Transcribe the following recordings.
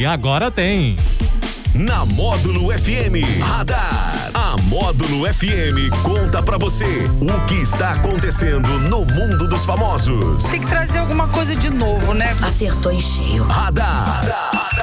E agora tem. Na Módulo FM Radar. A Módulo FM conta pra você o que está acontecendo no mundo dos famosos. Tem que trazer alguma coisa de novo, né? Acertou em cheio. Radar. Radar.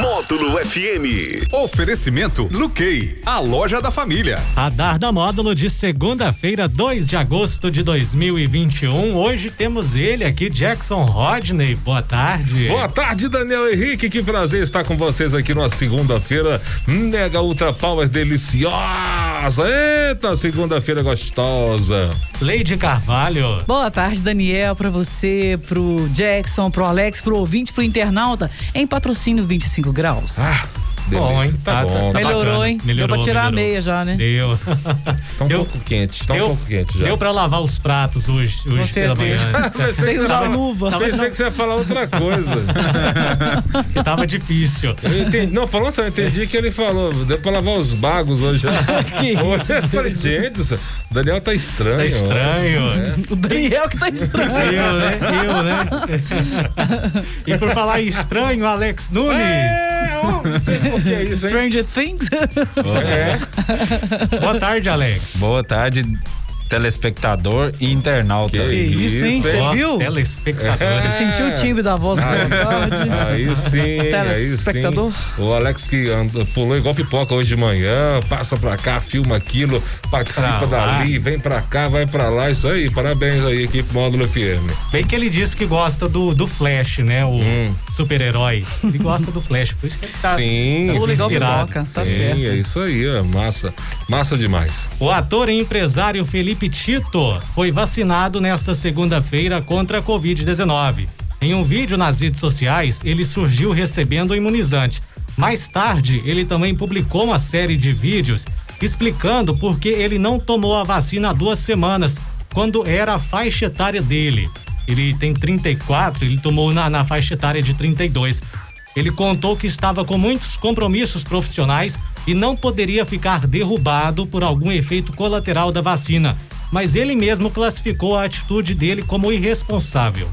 Módulo FM. Oferecimento Luquei, a loja da família. Radar da Módulo de segunda-feira, 2 de agosto de 2021. Hoje temos ele aqui, Jackson Rodney. Boa tarde. Boa tarde, Daniel Henrique. Que prazer estar com vocês aqui numa segunda-feira mega ultra power deliciosa. Eita, segunda-feira gostosa. Leide Carvalho. Boa tarde, Daniel, para você, pro Jackson, pro Alex, pro ouvinte, pro internauta, em patrocínio 25 graus. Ah, Bom, hein? Tá, bom. tá melhorou, bacana. hein? Melhorou, Deu pra tirar melhorou. a meia já, né? Deu. Tá um Deu- pouco quente, tá um deu, pouco quente já. Deu pra lavar os pratos hoje, hoje pela certeza. manhã. Sem usar tava- luva. Pensei que você ia falar outra coisa. Tava difícil. Eu entendi, não, falando assim, eu entendi que ele falou, deu pra lavar os bagos hoje. Que Você eu falei, gente, o Daniel tá estranho. Tá estranho. O Daniel que tá estranho. Eu, né? Eu, né? e por falar em estranho, Alex Nunes. É, ó, não sei o que é isso, hein? Stranger Things? É. Boa tarde, Alex. Boa tarde, telespectador e internauta. Que Que isso, hein? Você viu? Telespectador. Você sentiu o timbre da voz do tarde? Aí sim, aí sim. Telespectador. O Alex que anda, pulou igual pipoca hoje de manhã, passa pra cá, filma aquilo, participa Pra lá. dali, vem pra cá, vai pra lá, isso aí, parabéns aí, equipe Módulo FM. Bem que ele disse que gosta do, do Flash, né? O Hum. super-herói. Ele gosta do Flash, por isso que ele tá. Sim, tá Pula igual pipoca, tá sim, certo. é isso aí, é massa, massa demais. O ator e empresário Felipe Tito foi vacinado nesta segunda-feira contra a Covid-19. Em um vídeo nas redes sociais, ele surgiu recebendo o imunizante. Mais tarde, ele também publicou uma série de vídeos explicando por que ele não tomou a vacina há duas semanas, quando era a faixa etária dele. Ele tem 34, ele tomou na, na faixa etária de 32. Ele contou que estava com muitos compromissos profissionais e não poderia ficar derrubado por algum efeito colateral da vacina, mas ele mesmo classificou a atitude dele como irresponsável.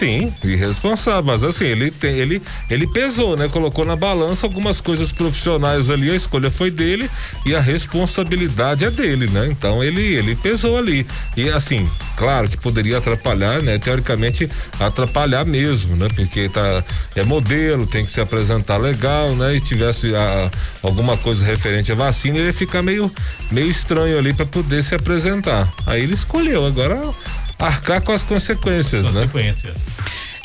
Sim, irresponsável, mas assim, ele tem, ele, ele pesou, né? Colocou na balança algumas coisas profissionais ali, a escolha foi dele e a responsabilidade é dele, né? Então ele, ele pesou ali. E assim, claro que poderia atrapalhar, né? Teoricamente, atrapalhar mesmo, né? Porque tá, é modelo, tem que se apresentar legal, né? E tivesse a- alguma coisa referente à vacina, ele ia ficar meio, meio estranho ali para poder se apresentar. Aí ele escolheu, agora arcar com as consequências, né? Consequências.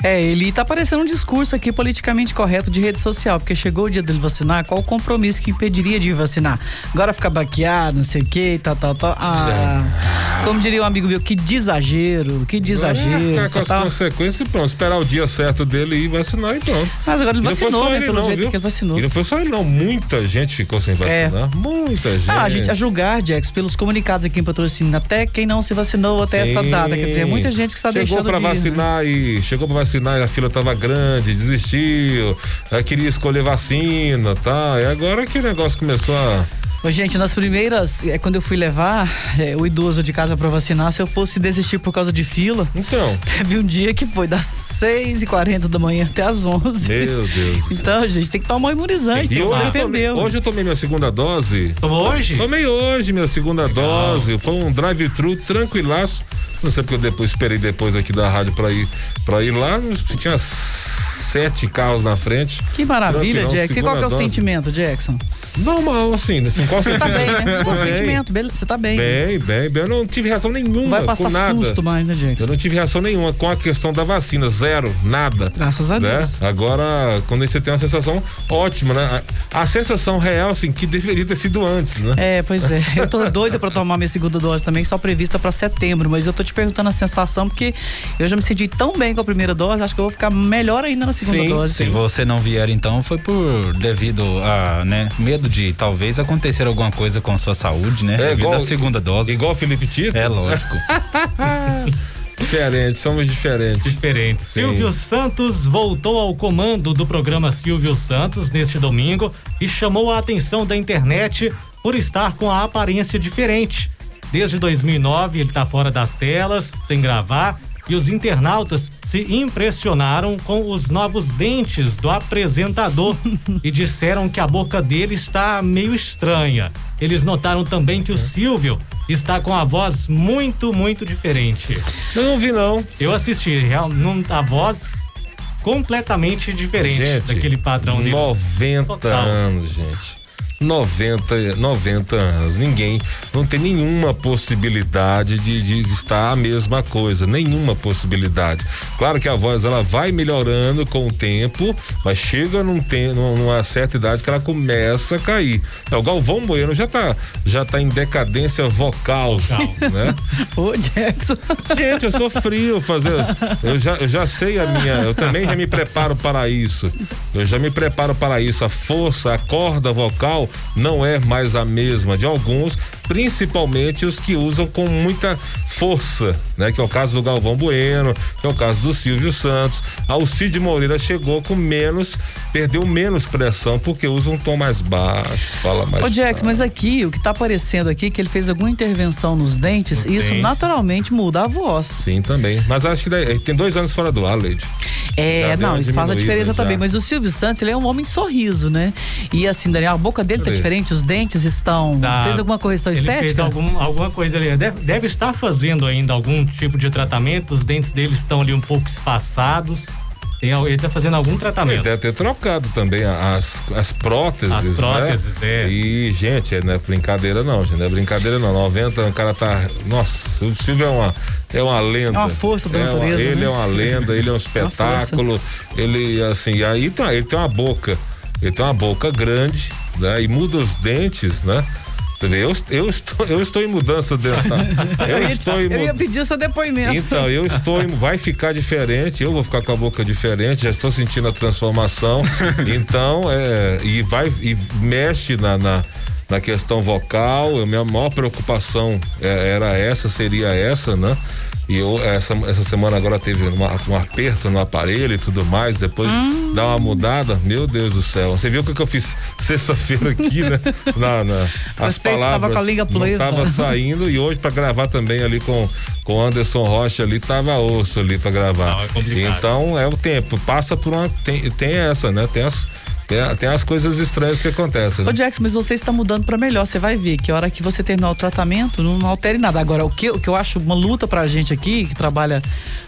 É, ele tá parecendo um discurso aqui politicamente correto de rede social, porque chegou o dia dele vacinar, qual o compromisso que impediria de vacinar? Agora ficar baqueado, não sei o que, tal, tal, tal. Ah, como diria um amigo meu, que exagero, que exagero. É, com as tá- consequências e pronto. Esperar o dia certo dele e vacinar e pronto. Mas agora ele vacinou, né? ele Pelo não, jeito viu? que ele vacinou. E não foi só ele não, muita gente ficou sem vacinar. Muita gente. Ah, a gente, a julgar, Jax, pelos comunicados aqui em patrocínio, até quem não se vacinou até essa Sim. data. Quer dizer, muita gente que está chegou deixando pra de ir, né? vacinar e chegou pra vacinar e a fila tava grande, desistiu, aí queria escolher vacina, tá? E agora que o negócio começou a Ô, gente, nas primeiras, é, quando eu fui levar é, o idoso de casa pra vacinar, se eu fosse desistir por causa de fila, Então, teve um dia que foi das 6h40 da manhã até as 11 meu Deus. Então, gente, tem que tomar um imunizante, E tem que hoje se eu, tomei, defender. hoje eu tomei minha segunda dose. Tomou hoje? Tomei hoje minha segunda dose. Foi um drive-thru tranquilaço. Não sei porque eu depois esperei depois aqui da rádio pra ir, pra ir lá. Tinha sete carros na frente. Que maravilha, Jackson. E qual que é o dose. sentimento, Jackson? Normal, assim, assim qual Você tá bem, né? Sentimento? Você tá bem. Bem, bem, bem. Eu não tive reação nenhuma vai com passar nada. susto mais, né, Eu Jackson? não tive reação nenhuma com a questão da vacina, zero, nada. Graças a né? Deus. Agora, quando você tem uma sensação ótima, né? A, a sensação real, assim, que deveria ter sido antes, né? É, pois é. Eu tô doida pra tomar minha segunda dose também, só prevista pra setembro, mas eu tô te perguntando a sensação porque eu já me senti tão bem com a primeira dose, acho que eu vou ficar melhor ainda na segunda Sim, dose. Se você não vier, então, foi por devido a, né, medo de talvez acontecer alguma coisa com sua saúde, né? É, devido igual- à segunda dose. Igual o Felipe Tito? É lógico. Diferente, somos diferentes. Diferente. Silvio Santos voltou ao comando do programa Silvio Santos neste domingo e chamou a atenção da internet por estar com a aparência diferente. Desde 2009 ele está fora das telas, sem gravar, e os internautas se impressionaram com os novos dentes do apresentador e disseram que a boca dele está meio estranha. Eles notaram também que o Silvio está com a voz muito, muito diferente. Eu não vi, não. Eu assisti, real, não, a voz completamente diferente Gente, daquele padrão dele. 90 Total. anos, gente. 90, 90 anos. Ninguém, não tem nenhuma possibilidade de, de estar a mesma coisa, nenhuma possibilidade. Claro que a voz ela vai melhorando com o tempo, mas chega num tem, numa certa idade que ela começa a cair. É, o Galvão Bueno já tá, já tá em decadência vocal, né? Ô, Jackson. Gente, eu sou frio fazer. Eu já, eu já sei a minha. Eu também já me preparo para isso. Eu já me preparo para isso. A força, a corda vocal não é mais a mesma de alguns, principalmente os que usam com muita força, né? Que é o caso do Galvão Bueno, que é o caso do Silvio Santos. A o Cid Moreira chegou com menos, perdeu menos pressão porque usa um tom mais baixo, fala mais. Ô, Jax, mas aqui, o que tá aparecendo aqui, é que ele fez alguma intervenção nos dentes, e isso naturalmente muda a voz. Sim, também. Mas acho que daí- tem dois anos fora do ar, Leide. É, Já não, isso faz a diferença já. também. Mas o Silvio Santos, ele é um homem de sorriso, né? E assim, Daniel, a boca dele tá Cadê? diferente, os dentes estão. Tá. Fez alguma correção Ele estética? fez algum, alguma coisa ali. Deve, deve estar fazendo ainda algum tipo de tratamento. Os dentes dele estão ali um pouco espaçados. Tem, ele está fazendo algum Ele tratamento. deve ter trocado também as, as próteses. As próteses, né? é. E, gente, não é brincadeira não, gente. Não é brincadeira não. 90, o cara tá. Nossa, o Silvio é uma, é uma lenda. É uma força da É uma- natureza, Ele né? é uma lenda, ele é um espetáculo. ele, assim, aí tá, ele tem uma boca. Ele tem uma boca grande, né? E muda os dentes, né? Você vê, eu, eu, estou, eu estou em mudança dental. Eu, Eu ia, estou em eu ia pedir o seu depoimento. então, eu estou, em- vai ficar diferente, eu vou ficar com a boca diferente, já estou sentindo a transformação. Então, é, e vai, e mexe na, na, na questão vocal, a minha maior preocupação é, era essa, seria essa, né? E eu, essa, essa semana agora teve uma- um aperto no aparelho e tudo mais, depois dá uma mudada, meu Deus do céu. Você viu o que, que eu fiz sexta-feira aqui, né? Na, na- as Você tava palavras. com a não presa. tava saindo e hoje pra gravar também ali com com Anderson Rocha ali tava osso ali pra gravar. Não, é então é o tempo, passa por uma tem, tem essa, né? Tem as tem, tem as coisas estranhas que acontecem. Né? Ô, Jackson, mas você está mudando pra melhor. Você vai ver que a hora que você terminar o tratamento, não, não altere nada. Agora, o que, o que eu acho uma luta pra gente aqui, que trabalha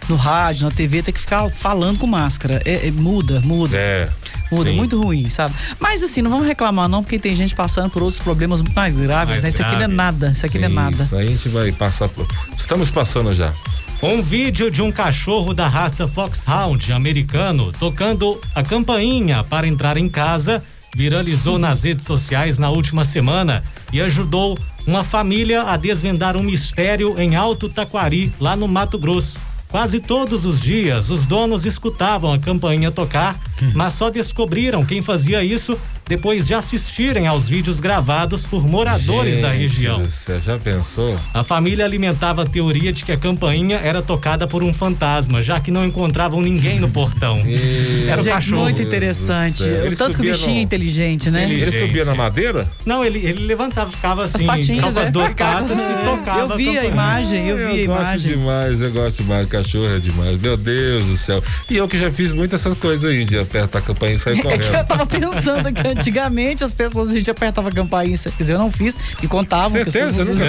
no rádio, na TV, tem que ficar falando com máscara. É, é, muda, muda. É. Muda, sim. muito ruim, sabe? Mas assim, não vamos reclamar não, porque tem gente passando por outros problemas muito mais graves, Mais né? Isso aqui não é graves. nada, isso aqui não é Sim, nada. Isso aí a gente vai passar por. Estamos passando já. Um vídeo de um cachorro da raça Foxhound americano tocando a campainha para entrar em casa viralizou nas redes sociais na última semana e ajudou uma família a desvendar um mistério em Alto Taquari, lá no Mato Grosso. Quase todos os dias, os donos escutavam a campainha tocar, mas só descobriram quem fazia isso depois de assistirem aos vídeos gravados por moradores da Gente região. do céu, já pensou? A família alimentava a teoria de que a campainha era tocada por um fantasma, já que não encontravam ninguém no portão. Era o Gente, cachorro. muito interessante. O tanto que o bichinho é no- inteligente, né? Ele- Ele subia na madeira? Não, ele, ele levantava, ficava assim, patinhas, só com as é. duas patas e tocava. Eu vi a campainha. imagem, eu vi a gosto imagem. demais, eu gosto demais. Cachorro é demais. Meu Deus do céu. E eu que já fiz muitas essas coisas aí, de apertar a campainha e sair É que eu correndo. tava pensando que antigamente as pessoas, a gente apertava a campainha, quer dizer, eu não fiz, e contavam que as Certeza? pessoas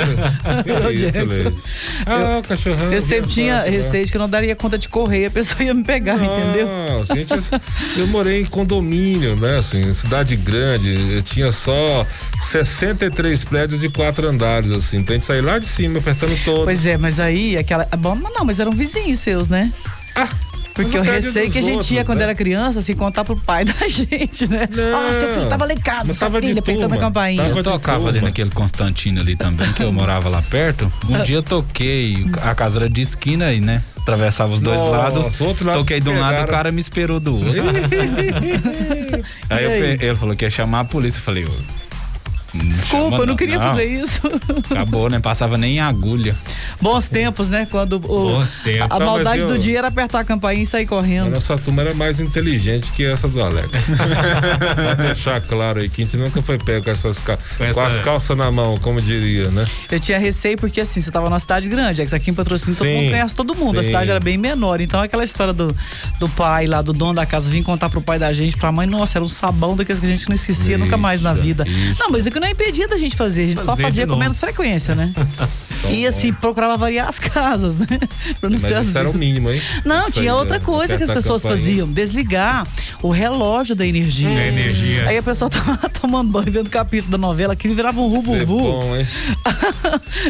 Eu, Que? Ah, o cachorrão. Eu sempre tinha né? receio de que eu não daria conta de correr, a pessoa ia me pegar, entendeu? Não, gente, eu morei em condomínio, né? Assim, cidade grande. Eu tinha só 63 prédios de quatro andares, assim. Então a gente saía lá de cima, apertando todo. Pois é, mas aí aquela. Bom, não, mas eram vizinhos seus, né? Ah, Porque prédio receio que a gente outros, tinha quando né? era criança, assim, contar pro pai da gente, né? Não, Ah, seu filho tava lá em casa, sua filha, apertando a campainha. tava Eu tocava ali naquele Constantino ali também, que eu morava lá perto. Um dia eu toquei, a casa era de esquina aí, né? Atravessava os dois Nossa, lados. outro lado toquei de um lado, pegaram. o cara me esperou do outro. aí eu E aí? pe- ele falou que ia chamar a polícia. Eu falei, "Ô, Desculpa, eu não queria fazer isso. Acabou, né? Passava nem em agulha. Bons tempos, né? Quando o, Bons tempos. a Não, maldade eu- do dia era apertar a campainha e sair A correndo. nossa turma era mais inteligente que essa do Alex. Só deixar claro aí que a gente nunca foi pego com essas cal- Com com as essa- calças na mão, como diria, né? Eu tinha receio porque assim, você tava numa cidade grande, é que aqui em patrocínio todo Sim, mundo conhece todo mundo, a sim. cidade era bem menor. Então aquela história do, do pai lá, do dono da casa, vir contar pro pai da gente, pra mãe, nossa, era um sabão daqueles que a gente não esquecia nunca mais na vida. Não, mas o que não é impedia da gente fazer, a gente só Fazer fazia de com menos frequência, né? e assim, procurava variar as casas, né? pra não Mas ser as isso era o mínimo, hein? Não, Isso tinha aí, outra é, coisa que as a pessoas campainha. faziam, desligar o relógio da energia. Da energia. Aí a pessoa tava tomando banho vendo o capítulo da novela, que virava um é rubuvu. bom, hein?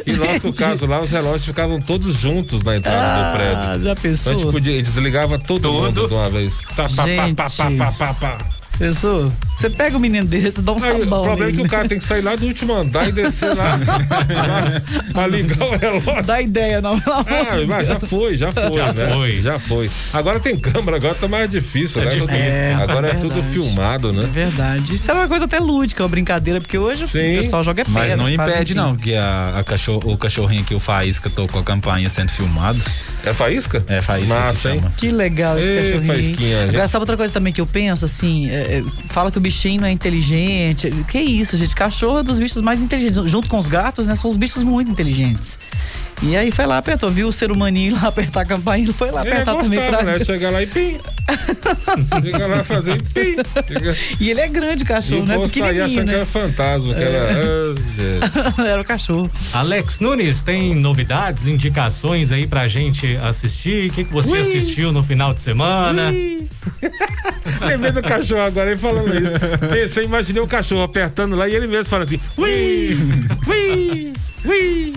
E no nosso Gente. caso lá, os relógios ficavam todos juntos na entrada do prédio. Ah, já Então a pensou? gente podia, desligava todo mundo de uma vez. Tá, pá, pá, Gente. pá, pá, pá, pá, pá. Pensou? Você pega o menino desse, dá um Aí, sabão o problema é nele, que o cara tem que sair lá do último andar e descer lá pra, ligar o relógio. Dá ideia, não, de mas já foi, já foi, Já né? foi. Já foi. Agora tem câmera, agora tá mais difícil, É né? difícil. É, agora é, é tudo filmado, É né? verdade. Isso era uma coisa até lúdica, uma brincadeira, porque hoje Sim. o pessoal joga pedra. Mas não impede, não, que a, a cachorro, o cachorrinho que o Faísca tocou a campainha sendo filmado. É faísca? É, Faísca. que Massa, hein? chama. Que legal esse Ê, cachorrinho. Faísquinha, gente. Agora, sabe outra coisa também que eu penso, assim, é, fala que o bichinho é inteligente. Que isso, gente? Cachorro é dos bichos mais inteligentes. Junto com os gatos, né? São os bichos muito inteligentes. E aí foi lá, apertou, viu o ser humaninho lá apertar a campainha, ele foi lá Ele apertar também pra... né? Chegar lá e pim. Chega lá e fazer e pim. Chega... E ele é grande o cachorro, né? saía Pequenininho, achando que né? era fantasma, que era. Ah, gente. Era o cachorro. Alex Nunes, tem novidades, indicações aí pra gente assistir? O que, que você assistiu no final de semana? Lembrei do cachorro agora, ele falando isso. Pensei, imaginei o cachorro apertando lá e ele mesmo falando assim: ui, ui, ui.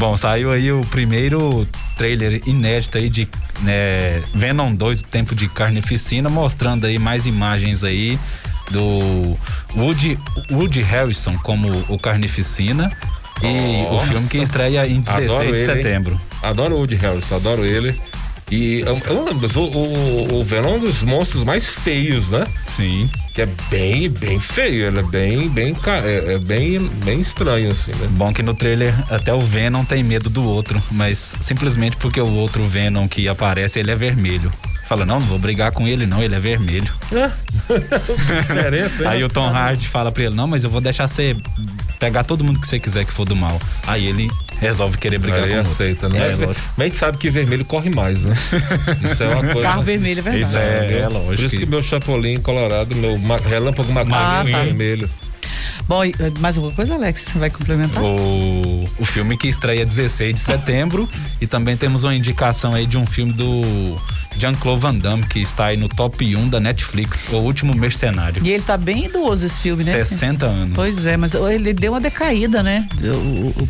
Bom, saiu aí o primeiro trailer inédito aí de né, Venom 2, Tempo de Carnificina, mostrando aí mais imagens aí do Woody, Woody Harrison como o Carnificina. E o Nossa. filme que estreia em 16 Adoro de ele, hein? setembro. Adoro o Woody Harrison, adoro ele. E lembro, o, o, o Venom é um dos monstros mais feios, né? Sim. Que é bem, bem feio. Ele é bem, bem, é, é bem, bem estranho, assim, né? Bom que no trailer até o Venom tem medo do outro, mas simplesmente porque o outro Venom que aparece, ele é vermelho. Fala, não, não vou brigar com ele não, ele é vermelho. Diferença, hein? Aí o Tom Hardy fala pra ele, não, mas eu vou deixar você pegar todo mundo que você quiser que for do mal. Aí ele resolve querer brigar Aí com aceita, né? É, mas, lógico. mas a gente sabe que vermelho corre mais, né? Isso é uma coisa. Carro vermelho, é verdade. Isso é, é lógico. Por isso que meu chapolim colorado, meu relâmpago Ah, macaco tá. vermelho. Bom, eh, mais alguma coisa, Alex? Vai complementar? O, o filme que estreia 16 de setembro e também temos uma indicação aí de um filme do Jean-Claude Van Damme que está aí no top 1 da Netflix, O Último Mercenário. E ele tá bem idoso esse filme, né? 60 anos. Pois é, mas ele deu uma decaída, né?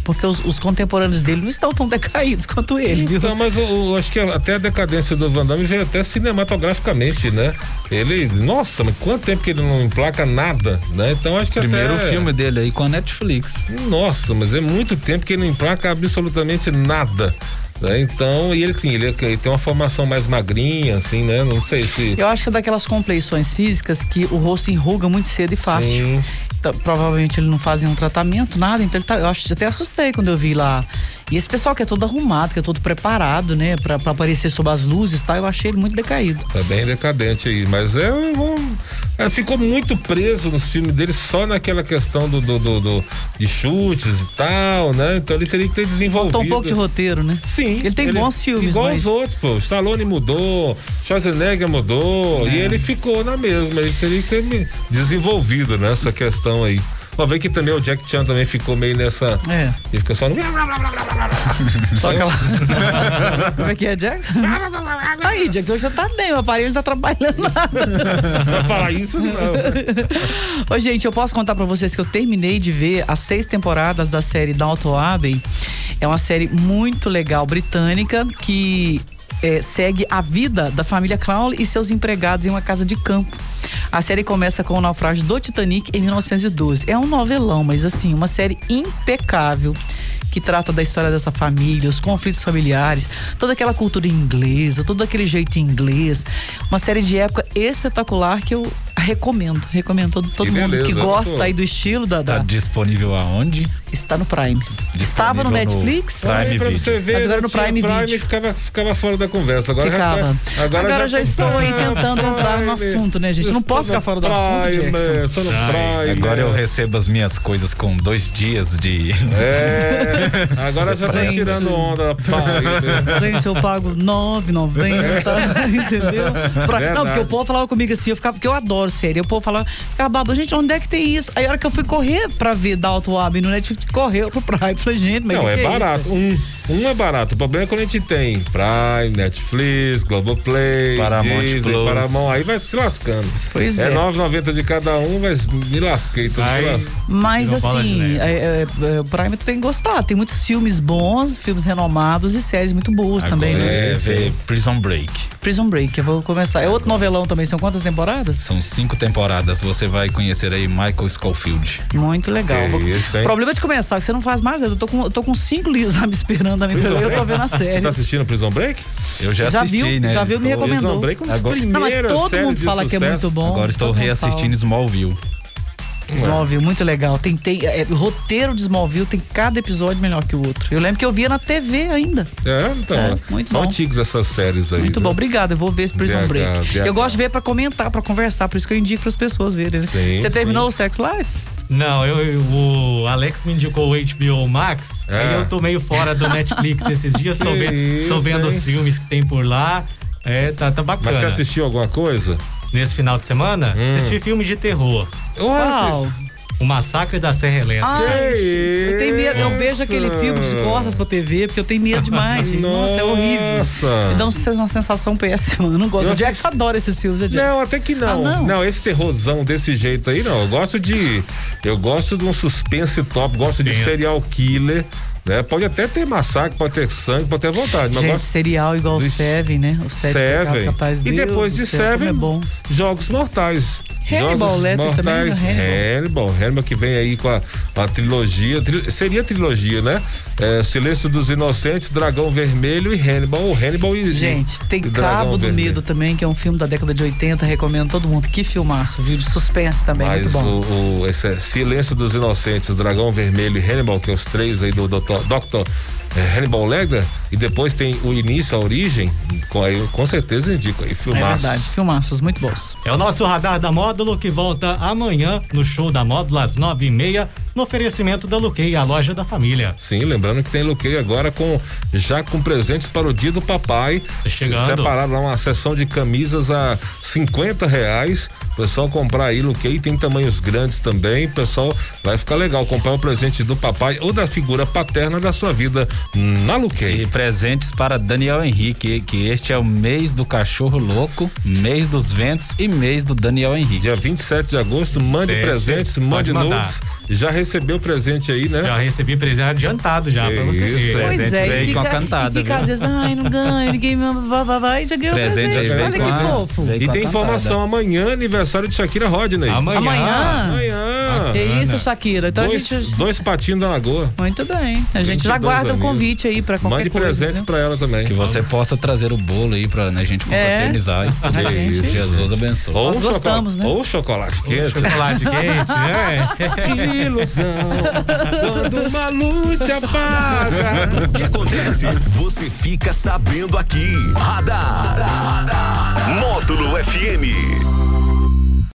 Porque os, os contemporâneos dele não estão tão decaídos quanto ele, viu? Então, mas eu, eu acho que até a decadência do Van Damme veio até cinematograficamente, né? Ele, nossa, mas quanto tempo que ele não emplaca nada, né? Então acho que Primeiro até, filme dele aí com a Netflix. Nossa, mas é muito tempo que ele não emplaca absolutamente nada. Né? Então, e ele, sim, ele, ele tem uma formação mais magrinha, assim, né? Não sei se. Eu acho que é daquelas compleições físicas que o rosto enruga muito cedo e fácil. Sim. Então, provavelmente ele não fazia um tratamento, nada. Então ele tá, eu acho, até assustei quando eu vi lá. E esse pessoal que é todo arrumado, que é todo preparado, né, pra, pra aparecer sob as luzes, tá? Eu achei ele muito decaído. Tá bem decadente aí, mas é um. Ficou muito preso nos filmes dele só naquela questão do, do, do- do- de chutes e tal, né? Então ele teria que ter desenvolvido. Faltou um pouco de roteiro, né? Sim. Ele tem bons filmes, Igual mas- os outros, pô. Stallone mudou, Schwarzenegger mudou, É. e ele ficou na mesma. Ele teria que ter desenvolvido nessa questão aí. Pra ver que também o Jack Chan também ficou meio nessa. É. Ele fica só no. Só aquela. Como é que é, Jackson? Aí, Jackson, hoje você tá bem, o aparelho não tá trabalhando nada. pra falar isso, não. Ô, gente, eu posso contar pra vocês que eu terminei de ver as seis temporadas da série Downton Abbey. É uma série muito legal, britânica, que é, segue a vida da família Crowley e seus empregados em uma casa de campo. A série começa com o naufrágio do Titanic em 1912. É um novelão, mas assim, uma série impecável que trata da história dessa família, os conflitos familiares, toda aquela cultura inglesa, todo aquele jeito inglês. Uma série de época espetacular que eu Recomendo, recomendo todo, todo mundo que beleza, gosta aí do estilo da, Tá da- disponível aonde? Está no Prime. Estava no Disponível no Netflix, Prime pra você ver, Mas agora no tinha Prime Video. ficava, ficava fora da conversa. Agora ficava. Já, Agora, já, estou aí tentando entrar no assunto, né, gente? Eu não posso ficar fora do assunto, Prime, Jackson. Só no Prime. Agora eu recebo as minhas coisas com dois dias de. É, agora já tá tirando onda. Prime. Gente, eu pago 9,90, entendeu? Pra- não, porque o povo falava comigo assim, eu ficava, porque eu adoro série. O povo falava, ficava babo, gente, onde é que tem isso? Aí a hora que eu fui correr pra ver Dalton Abbey no Netflix, correu pro Prime. Falei, gente, mas Não, que é que barato. isso? um, um é barato. O problema é quando a gente tem Prime, Netflix, Globoplay, Paramount Disney, Plus. Paramount, aí vai se lascando. Pois é. é. 9,90 de cada um, mas me lasquei, tô Aí- me lasquei. Mas assim, é, é, é, o Prime tu tem que gostar. Tem muitos filmes bons, filmes renomados e séries muito boas também, Agora né? é ver Prison Break. Prison Break, eu vou começar. É outro novelão também, são quantas temporadas? São cinco temporadas. Você vai conhecer aí Michael Schofield. Muito legal. Isso, hein? o problema de começar, que você não faz mais, eu tô com, eu tô com cinco livros lá me esperando mim, eu tô vendo a Você série. tá assistindo Prison Break? Eu já, Já assisti, viu? né? Já viu, me recomendou. Prison Break das Agora- Não, mas todo mundo fala que é sucesso. muito bom. Agora estou todo reassistindo Smallville. Smallville, muito legal. Tem, tem, é, o roteiro de Smallville tem cada episódio melhor que o outro. Eu lembro que eu via na TV ainda. É, então. É, muito são bom. antigos essas séries aí. Muito bom, obrigado. Eu vou ver esse Prison BH, Break. BH. Eu gosto de ver pra comentar, pra conversar, por isso que eu indico pras pessoas verem. né? Sim, Você sim. terminou o Sex Life? Não, eu, eu- o Alex me indicou o HBO Max, É. aí eu tô meio fora do Netflix esses dias, tô, vendo, tô vendo hein? os filmes que tem por lá. É, tá, tá Mas bacana. você assistiu alguma coisa? Nesse final de semana, Hum. assisti filme de terror. Qual? O Massacre da Serra Elétrica. Ai, eu, tenho medo, eu vejo aquele filme de costas pra TV, porque eu tenho medo demais. Nossa, é horrível. Nossa. Me dá um- uma sensação péssima. Eu não gosto. Eu O Jackson adora esses filmes, né, Jackson? Não, até que não. Ah, não? esse terrorzão desse jeito aí, não. Eu gosto de. Eu gosto de um suspense top, gosto de Suspense. serial killer. Né? Pode até ter massacre, pode ter sangue, pode ter vontade. Mas Gente, gosto serial igual o Seven, né? O Seven. Capitais. E Deus depois do de Seven, é bom. Jogos Mortais. Hannibal, Lecter também, Mortais. né? Hannibal. Hannibal que vem aí com a, a trilogia. tri- seria trilogia, né? É, Silêncio dos Inocentes, Dragão Vermelho e Hannibal. Ou Hannibal e. Gente, tem e Cabo do Vermelho. Medo também, que é um filme da década de 80. Recomendo todo mundo. Que filmaço, viu? De suspense também, Mas muito bom. o, o- esse é Silêncio dos Inocentes, Dragão Vermelho e Hannibal, que é os três aí do Dr. Dr. é, Hannibal Lecter, e depois tem o início, a origem, com, aí, com certeza indico aí, É filmaço. verdade, filmaços muito bons. É o nosso radar da Módulo que volta amanhã no show da Módulo às nove e meia, no oferecimento da Luquei, a loja da família. Sim, lembrando que tem Luquei agora com já com presentes para o dia do papai. Tá chegando. Separado lá uma seção de camisas a 50 reais. O pessoal comprar aí Luquei, tem tamanhos grandes também. O pessoal vai ficar legal comprar o presente do papai ou da figura paterna da sua vida na Luquei. E presentes para Daniel Henrique, que este é o mês do cachorro louco, mês dos ventos e mês do Daniel Henrique. Dia 27 de agosto, mande Sete. presentes, mande nudes. Já recebeu o presente aí, né? Já recebi presente adiantado já, pra você Isso, ver. é. Pois é, veio e com fica, a cantada, e fica viu? às vezes, ai, não ganha, ninguém me vai, vai, vai, já ganhou Presente presente. Olha com que a- fofo. E com tem informação amanhã, aniversário de Shakira Rodney. Amanhã. Amanhã? Amanhã. Que isso, Shakira. Então dois, a gente. dois patinhos da lagoa. Muito bem. A gente já 22 guarda o aninhos. convite aí pra qualquer Mande coisa. presentes viu? pra ela também. Que você possa trazer o bolo aí pra né, a gente É. confraternizar. A Que gente- Jesus abençoe. Ou Nós um gostamos, chocolate, né? Ou chocolate quente. Chocolate quente, né? Que ilusão. Quando uma luz se apaga. O que acontece? Você fica sabendo aqui. Radar. Módulo FM.